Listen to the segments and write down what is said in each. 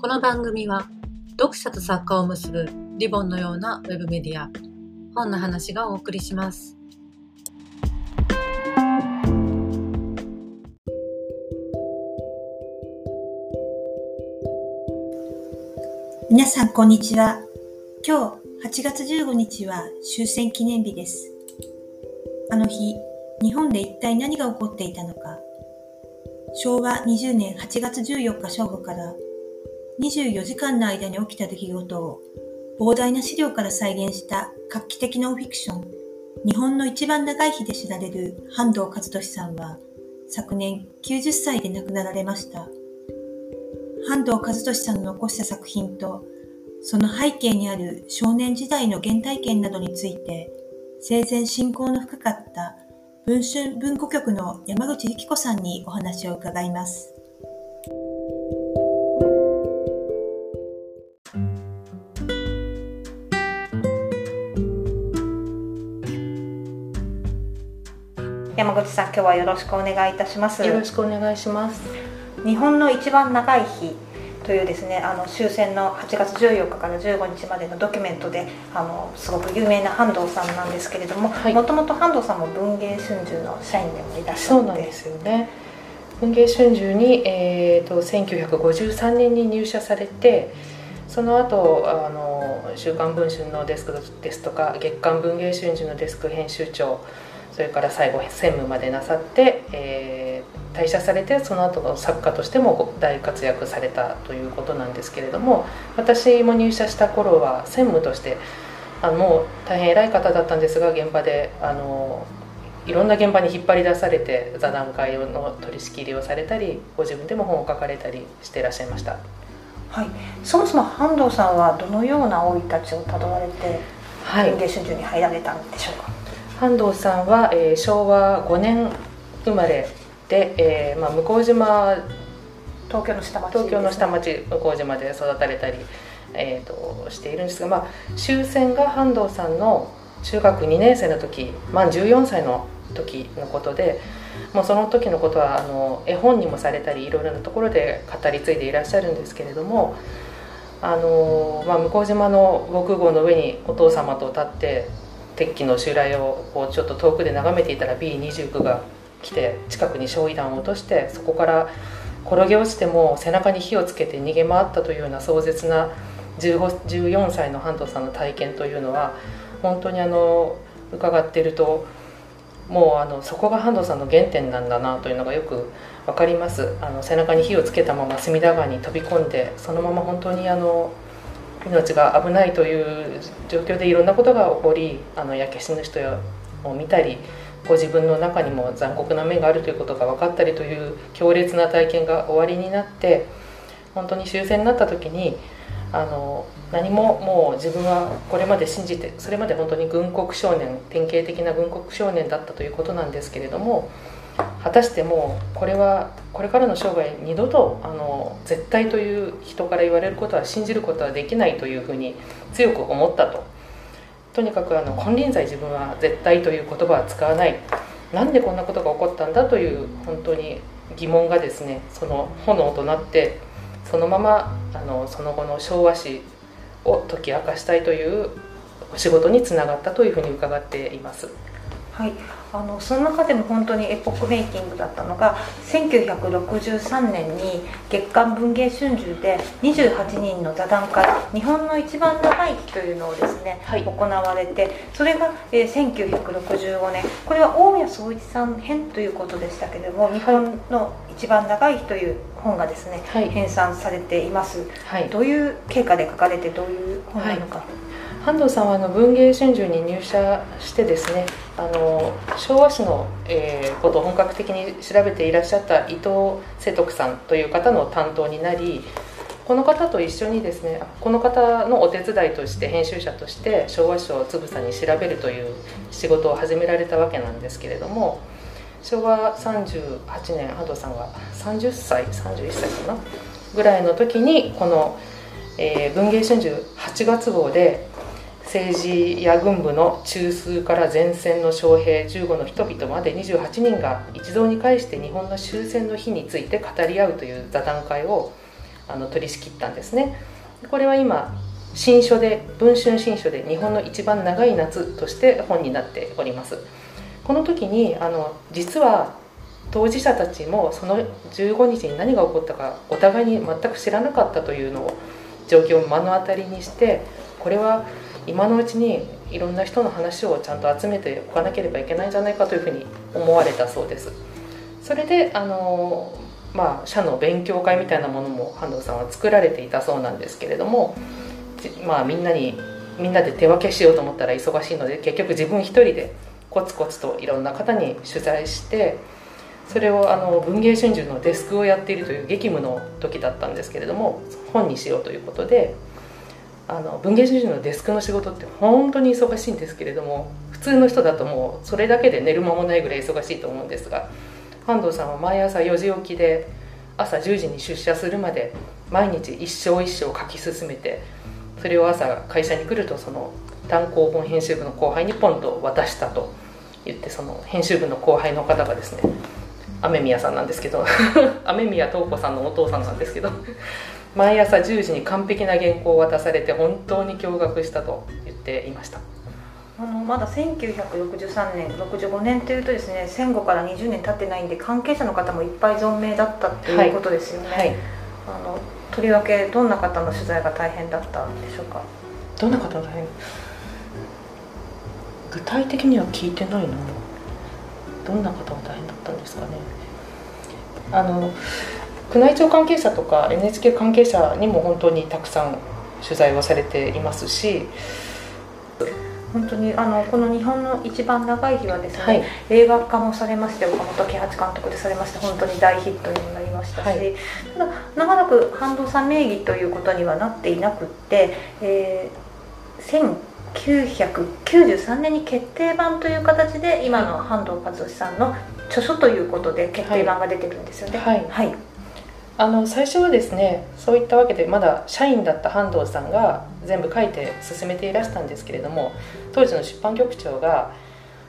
この番組は読者と作家を結ぶリボンのようなウェブメディア。本の話がお送りします。皆さんこんにちは。今日8月15日は終戦記念日です。あの日日本で一体何が起こっていたのか。昭和20年8月14日正午から24時間の間に起きた出来事を膨大な資料から再現した画期的ノンフィクション日本の一番長い日で知られる半藤和俊さんは昨年90歳で亡くなられました。半藤和俊さんの残した作品とその背景にある少年時代の原体験などについて生前親交の深かった文春文庫局の山口力子さんにお話を伺います。口さん、今日はよろしくお願いいたします。よろしくお願いします。日本の一番長い日というですねあの終戦の8月14日から15日までのドキュメントであのすごく有名な半藤さんなんですけれどももともと半藤さんも文藝春秋の社員でもいらっしゃるそうなんですよね文藝春秋に、えーと、1953年に入社されてその後あの週刊文春のデスクですとか月刊文藝春秋のデスク編集長それから最後専務までなさって、えー、退社されてその後の作家としても大活躍されたということなんですけれども私も入社した頃は専務としてあのもう大変偉い方だったんですが現場であのいろんな現場に引っ張り出されて座談会の取り仕切りをされたりご自分でも本を書かれたりしていらっしゃいました。はい、そもそも半藤さんはどのような生い立ちをたどられて文芸春秋に入られたんでしょうか、半藤さんは、えー、昭和5年生まれで、えーまあ、向島東京の下町、ね、東京の下町向島で育たれたり、えーと、しているんですが、まあ、終戦が半藤さんの中学2年生の時満14歳の時のことでもうその時のことはあの絵本にもされたりいろいろなところで語り継いでいらっしゃるんですけれどもあの、まあ、向島の防空壕の上にお父様と立って鉄器の襲来をこうちょっと遠くで眺めていたら B29 が来て近くに焼夷弾を落としてそこから転げ落ちても背中に火をつけて逃げ回ったというような壮絶な14歳の半藤さんの体験というのは本当にあの伺っているともうあのそこが半藤さんの原点なんだなというのがよく分かります。あの背中に火をつけたまま隅田川に飛び込んでそのまま本当にあの命が危ないという状況でいろんなことが起こりあの焼け死ぬ人を見たりご自分の中にも残酷な面があるということが分かったりという強烈な体験が終わりになって本当に終戦になった時にあの何ももう自分はこれまで信じてそれまで本当に軍国少年典型的な軍国少年だったということなんですけれども果たしてもうこれはこれからの生涯二度とあの絶対という人から言われることは信じることはできないというふうに強く思ったととにかくあの金輪際自分は絶対という言葉は使わないなんでこんなことが起こったんだという本当に疑問がですねその炎となってそのままあのその後の昭和史を解き明かしたいというお仕事につながったというふうに伺っています。はい。あのその中でも本当にエポックメイキングだったのが1963年に月刊文藝春秋で28人の座談会日本の一番長い日というのをですね、はい、行われてそれが、えー、1965年これは大谷宗一さん編ということでしたけれども日本の一番長い日という本がですね、はい、編纂されています、はい、どういう経過で書かれてどういう本なのか、半藤さんはあの文芸春秋に入社してですねあの昭和史の、えー、ことを本格的に調べていらっしゃった伊藤清徳さんという方の担当になりこの方と一緒にですねこの方のお手伝いとして編集者として昭和史をつぶさに調べるという仕事を始められたわけなんですけれども昭和38年半藤さんが30歳31歳かなぐらいの時にこの、えー、文芸春秋8月号で政治や軍部の中枢から前線の将兵15の人々まで28人が一堂に会して日本の終戦の日について語り合うという座談会をあの取り仕切ったんですね。これは今新書で文春新書で日本の一番長い夏として本になっております。この時にあの実は当事者たちもその15日に何が起こったかお互いに全く知らなかったというのを状況を目の当たりにしてこれは今のうちにいろんな人の話をちゃんと集めておかなければいけないんじゃないかというふうに思われたそうです。それであのまあ社の勉強会みたいなものも半藤さんは作られていたそうなんですけれどもまあみんなにみんなで手分けしようと思ったら忙しいので結局自分一人でコツコツといろんな方に取材してそれをあの文藝春秋のデスクをやっているという激務の時だったんですけれども本にしようということであの文芸春秋のデスクの仕事って本当に忙しいんですけれども普通の人だともうそれだけで寝る間もないぐらい忙しいと思うんですが半藤さんは毎朝4時起きで朝10時に出社するまで毎日一生一生書き進めてそれを朝会社に来るとその単行本編集部の後輩にポンと渡したと言ってその編集部の後輩の方がですね雨宮さんなんですけど 雨宮東子さんのお父さんなんですけど毎朝10時に完璧な原稿を渡されて本当に驚愕したと言っていました。あのまだ1963年65年というとですね戦後から20年経ってないんで関係者の方もいっぱい存命だったっていうことですよね、はい。はい、あのとりわけどんな方の取材が大変だったんでしょうか？どんな方大変？具体的には聞いてないな。どんな方が大変だったんですかね。あの宮内庁関係者とか NHK 関係者にも本当にたくさん取材をされていますし本当にあのこの日本の一番長い日はですね、はい、映画化もされまして岡本喜八監督でされまして本当に大ヒットにもなりましたし、はい、ただ長らく半藤さん名義ということにはなっていなくって、えー、1993年に決定版という形で今の半藤和義さんの著書ということで決定版が出てるんですよね。はい、はいあの最初はですねそういったわけでまだ社員だった半藤さんが全部書いて進めていらしたんですけれども当時の出版局長が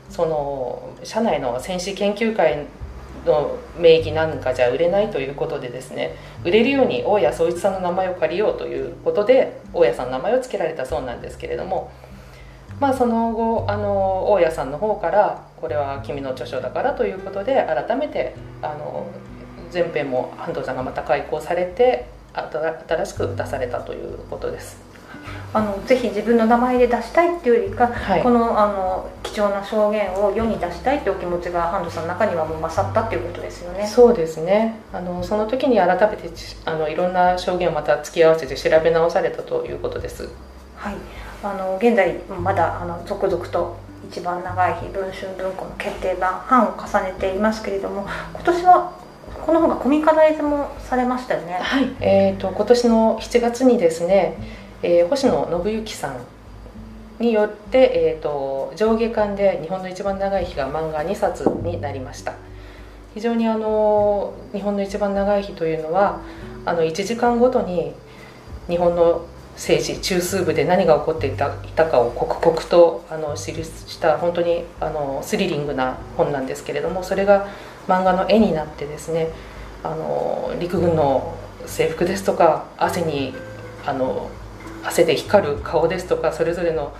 その社内の戦士研究会の名義なんかじゃ売れないということでですね売れるように大谷宗一さんの名前を借りようということで大谷さんの名前を付けられたそうなんですけれどもまあその後あの大谷さんの方からこれは君の著書だからということで改めてあの前編も半藤さんがまた開講されて新しく出されたということです。あのぜひ自分の名前で出したいっていうよりか、はい、このあの貴重な証言を世に出したいっていうお気持ちが半藤さんの中にはもう勝ったっていうことですよね。そうですね。あのその時に改めてあのいろんな証言をまた付き合わせて調べ直されたということです。はい。あの現在まだあの続々と一番長い日文春文庫の決定版版を重ねていますけれども今年はこの本がコミカライズもされましたよね。はい。えーと、今年の7月にですね、えー、星野信之さんによって、えーと、上下巻で日本の一番長い日が漫画2冊になりました。非常にあの日本の一番長い日というのはあの1時間ごとに日本の政治中枢部で何が起こっていたいたかを刻々とあの記した本当にあのスリリングな本なんですけれどもそれが漫画の絵になってですねあの陸軍の制服ですとか汗にあの汗で光る顔ですとかそれぞれの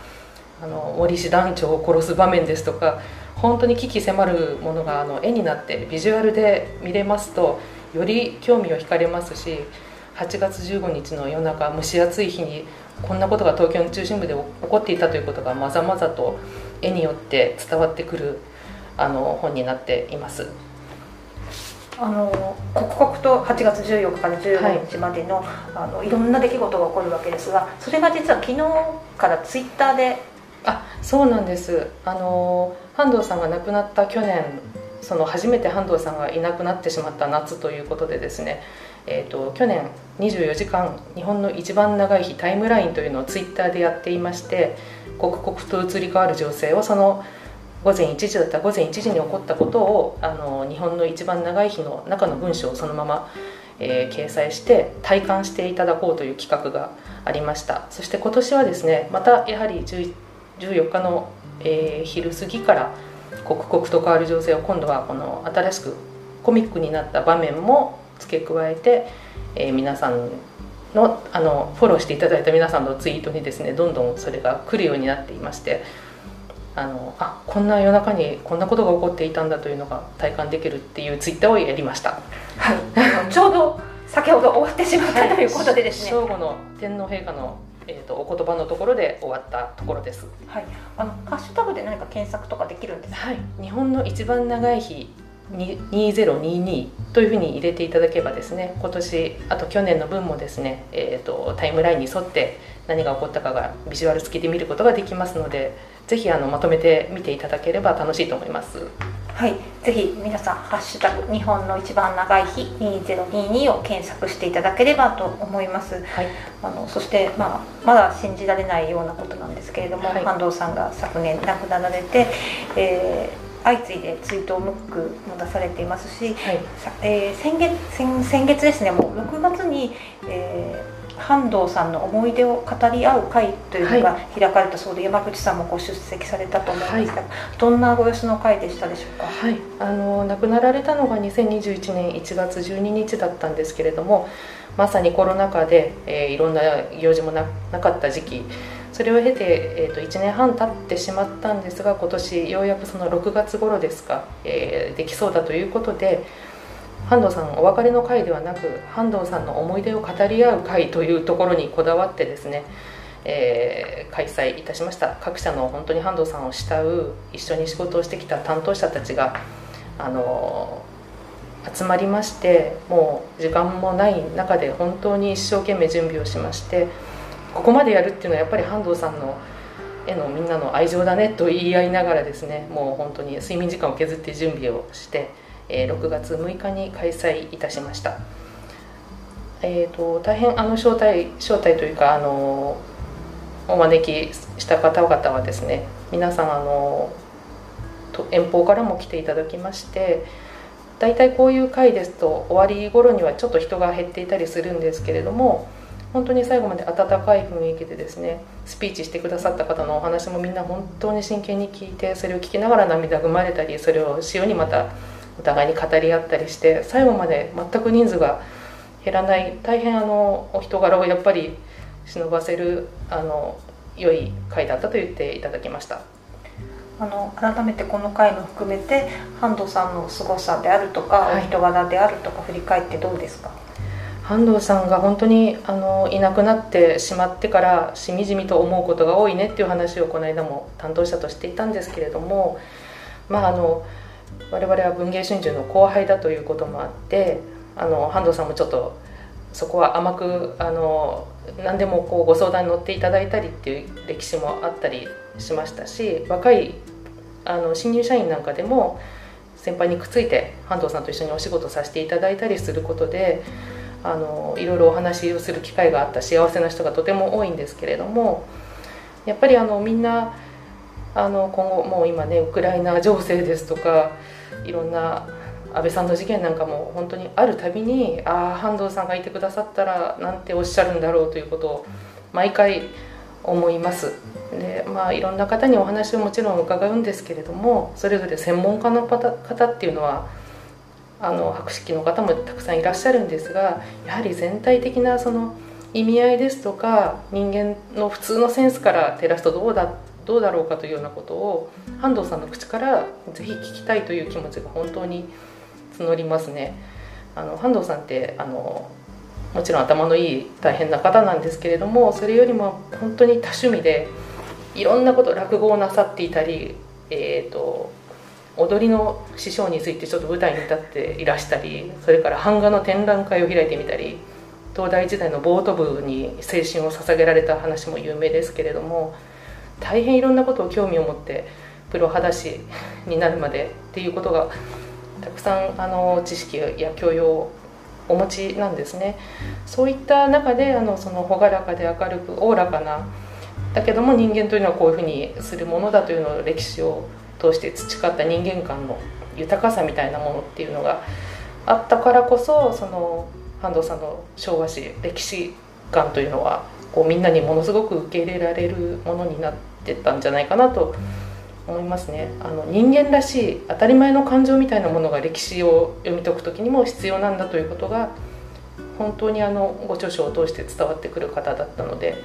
あの森氏団長を殺す場面ですとか本当に危機迫るものがあの絵になってビジュアルで見れますとより興味を惹かれますし8月15日の夜中蒸し暑い日にこんなことが東京の中心部で起こっていたということがまざまざと絵によって伝わってくるあの本になっています。あの刻々と8月14日から15日までのはい、あのいろんな出来事が起こるわけですがそれが実は昨日からツイッターで。あそうなんです。あの半藤さんが亡くなった去年その初めて半藤さんがいなくなってしまった夏ということでですね、えーと、去年24時間日本の一番長い日タイムラインというのをツイッターでやっていまして刻々と移り変わる情勢をその午前1時だったら午前1時に起こったことをあの日本の一番長い日の中の文章をそのまま、えー、掲載して体感していただこうという企画がありました。そして今年はですねまたやはり14日の、えー、昼過ぎから刻々と変わる情勢を今度はこの新しくコミックになった場面も付け加えて、えー、皆さんのあのフォローしていただいた皆さんのツイートにですねどんどんそれが来るようになっていましてあのあこんな夜中にこんなことが起こっていたんだというのが体感できるっていうツイッターをやりました。はい。ちょうど先ほど終わってしまった、はい、ということでですね。正午の天皇陛下のえーと、お言葉のところで終わったところです。はい、あのハッシュタグで何か検索とかできるんですはい、日本の一番長い日2022というふうに入れていただけばですね今年あと去年の分もですね、えーと、タイムラインに沿って何が起こったかがビジュアル付きで見ることができますのでぜひあのまとめて見ていただければ楽しいと思います。はい。ぜひ皆さん「ハッシュタグ日本の一番長い日2022」を検索していただければと思います、はい、あのそして、まあ、まだ信じられないようなことなんですけれども、はい、半藤さんが昨年亡くなられて、えー相次いで追悼ムックも出されていますし、はい、えー、先月先先月ですねもう6月に、えー、半藤さんの思い出を語り合う会というのが開かれたそうで、はい、山口さんもご出席されたと思うんですが、はい、どんなご様子の会でしたでしょうか、はい、あの亡くなられたのが2021年1月12日だったんですけれどもまさにコロナ禍で、えー、いろんな行事もなかった時期それを経て、えー、と1年半経ってしまったんですが今年ようやくその6月頃ですか、えー、できそうだということで半藤さんお別れの会ではなく半藤さんの思い出を語り合う会というところにこだわってですね、えー、開催いたしました。各社の本当に半藤さんを慕う一緒に仕事をしてきた担当者たちがあの集まりましてもう時間もない中で本当に一生懸命準備をしましてここまでやるっていうのはやっぱり半藤さんのへのみんなの愛情だねと言い合いながらですねもう本当に睡眠時間を削って準備をして、えー、6月6日に開催いたしました、えーと、大変あの招待招待というかあのお招きした方々はですね皆さんあの遠方からも来ていただきまして大体こういう回ですと終わり頃にはちょっと人が減っていたりするんですけれども本当に最後まで温かい雰囲気でですねスピーチしてくださった方のお話もみんな本当に真剣に聞いてそれを聞きながら涙ぐまれたりそれを塩にまたお互いに語り合ったりして最後まで全く人数が減らない大変あのお人柄をやっぱり忍ばせるあの良い回だったと言っていただきました。あの改めてこの回も含めて半藤さんの凄さであるとか、はい、お人柄であるとか振り返ってどうですか？安藤さんが本当にあのいなくなってしまってからしみじみと思うことが多いねっていう話をこの間も担当者としていたんですけれどもまああの我々は文藝春秋の後輩だということもあってあの半藤さんもちょっとそこは甘くあの何でもこうご相談に乗っていただいたりっていう歴史もあったりしましたし若いあの新入社員なんかでも先輩にくっついて半藤さんと一緒にお仕事させていただいたりすることであのいろいろお話をする機会があった幸せな人がとても多いんですけれどもやっぱりあのみんなあの今後もう今ねウクライナ情勢ですとかいろんな安倍さんの事件なんかも本当にあるたびにああ半藤さんがいてくださったらなんておっしゃるんだろうということを毎回思います。でまあいろんな方にお話をもちろん伺うんですけれどもそれぞれ専門家の方っていうのはあの博識の方もたくさんいらっしゃるんですがやはり全体的なその意味合いですとか人間の普通のセンスから照らすとどうだどうだろうかというようなことを半藤さんの口からぜひ聞きたいという気持ちが本当に募りますね。あの半藤さんってあのもちろん頭のいい大変な方なんですけれどもそれよりも本当に多趣味でいろんなこと落語をなさっていたり、えーと踊りの師匠についてちょっと舞台に立っていらしたりそれから版画の展覧会を開いてみたり東大時代のボート部に青春を捧げられた話も有名ですけれども大変いろんなことを興味を持ってプロ裸足になるまでっていうことがたくさんあの知識や教養をお持ちなんですね。そういった中であのその朗らかで明るくおおらかなだけども人間というのはこういうふうにするものだというのを歴史を通して培った人間観の豊かさみたいなものっていうのがあったからこそその半藤さんの昭和史歴史観というのはこうみんなにものすごく受け入れられるものになってたんじゃないかなと思いますね。あの人間らしい当たり前の感情みたいなものが歴史を読み解く時にも必要なんだということが本当にあのご著書を通して伝わってくる方だったので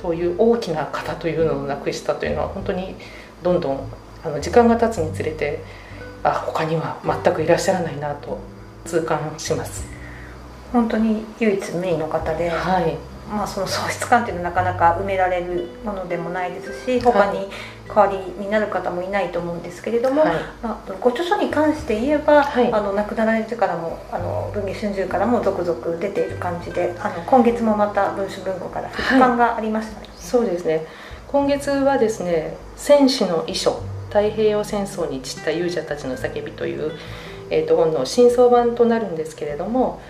そういう大きな方というのをなくしたというのは本当にどんどんあの時間が経つにつれてあ他には全くいらっしゃらないなと痛感します。本当に唯一無二の方で、はい。まあ、その喪失感っていうのはなかなか埋められるものでもないですし他に代わりになる方もいないと思うんですけれども、はい。まあ、ご著書に関して言えば、はい。あの亡くなられてからもあの文藝春秋からも続々出ている感じであの今月もまた文春文庫から復刊がありましたね、そうですね。今月はですね「戦士の遺書太平洋戦争に散った勇者たちの叫び」という、えー、と本の新装版となるんですけれども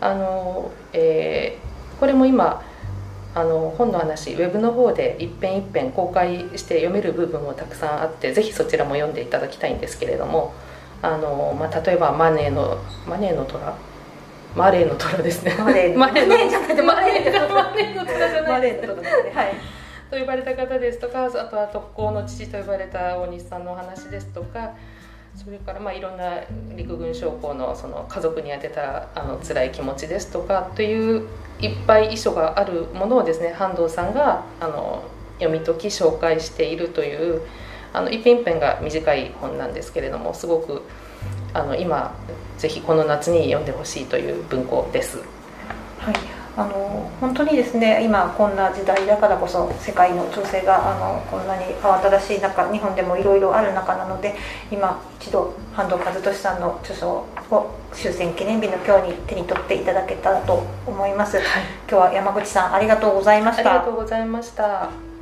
あの、えーこれも今あの本の話ウェブの方で一編一編公開して読める部分もたくさんあってぜひそちらも読んでいただきたいんですけれどもあの、まあ、例えばマネーのマネーの虎。マレーの虎ですね。マレー。のマレーじゃなくてマレーの虎じゃない。マレーのことですねはいと呼ばれた方ですとかあとは特攻の父と呼ばれた大西さんのお話ですとかそれからまあいろんな陸軍将校のその家族に宛てたあの辛い気持ちですとかといういっぱい遺書があるものをですね半藤さんがあの読み解き紹介しているというあの一編一編が短い本なんですけれどもすごくあの今ぜひこの夏に読んでほしいという文庫です。はい、あの本当にですね今こんな時代だからこそ世界の情勢があのこんなに慌ただしい中日本でもいろいろある中なので今一度半藤和俊さんの著書を終戦記念日の今日に手に取っていただけたらと思います、今日は山口さんありがとうございました。ありがとうございました。